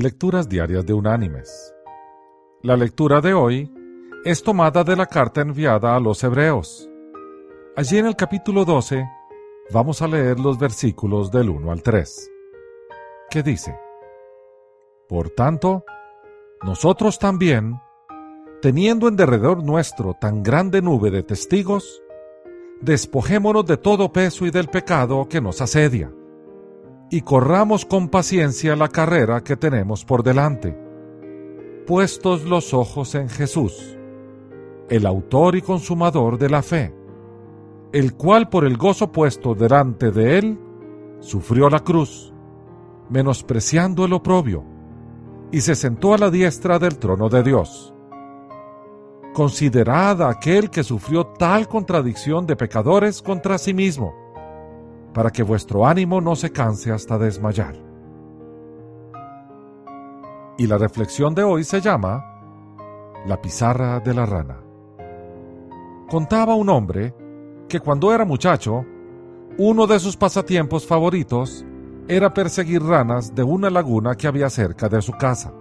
Lecturas Diarias de Unánimes. La lectura de hoy es tomada de la carta enviada a los Hebreos. Allí en el capítulo 12 vamos a leer los versículos del 1 al 3, que dice, Por tanto, nosotros también, teniendo en derredor nuestro tan grande nube de testigos, despojémonos de todo peso y del pecado que nos asedia y corramos con paciencia la carrera que tenemos por delante, puestos los ojos en Jesús, el autor y consumador de la fe, el cual por el gozo puesto delante de él, sufrió la cruz, menospreciando el oprobio, y se sentó a la diestra del trono de Dios. Considerad a aquel que sufrió tal contradicción de pecadores contra sí mismo, para que vuestro ánimo no se canse hasta desmayar. Y la reflexión de hoy se llama La pizarra de la rana. Contaba un hombre que cuando era muchacho, uno de sus pasatiempos favoritos era perseguir ranas de una laguna que había cerca de su casa.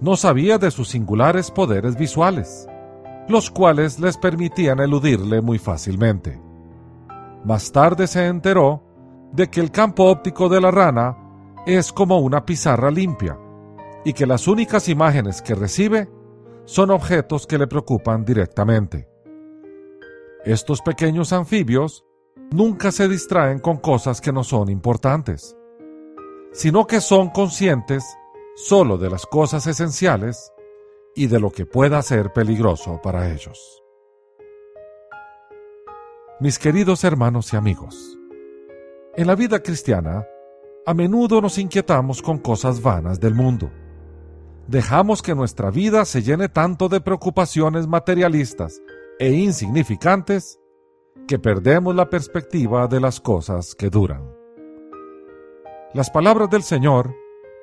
No sabía de sus singulares poderes visuales, los cuales les permitían eludirle muy fácilmente. Más tarde se enteró de que el campo óptico de la rana es como una pizarra limpia y que las únicas imágenes que recibe son objetos que le preocupan directamente. Estos pequeños anfibios nunca se distraen con cosas que no son importantes, sino que son conscientes solo de las cosas esenciales y de lo que pueda ser peligroso para ellos. Mis queridos hermanos y amigos, en la vida cristiana, a menudo nos inquietamos con cosas vanas del mundo. Dejamos que nuestra vida se llene tanto de preocupaciones materialistas e insignificantes que perdemos la perspectiva de las cosas que duran. Las palabras del Señor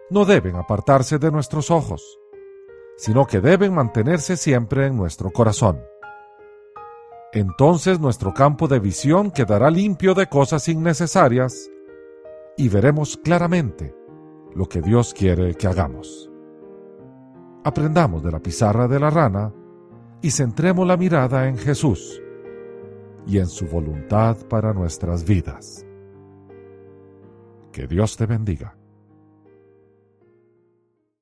no deben apartarse de nuestros ojos, sino que deben mantenerse siempre en nuestro corazón entonces nuestro campo de visión quedará limpio de cosas innecesarias y veremos claramente lo que Dios quiere que hagamos. Aprendamos de la pizarra de la rana y centremos la mirada en Jesús y en su voluntad para nuestras vidas. Que Dios te bendiga.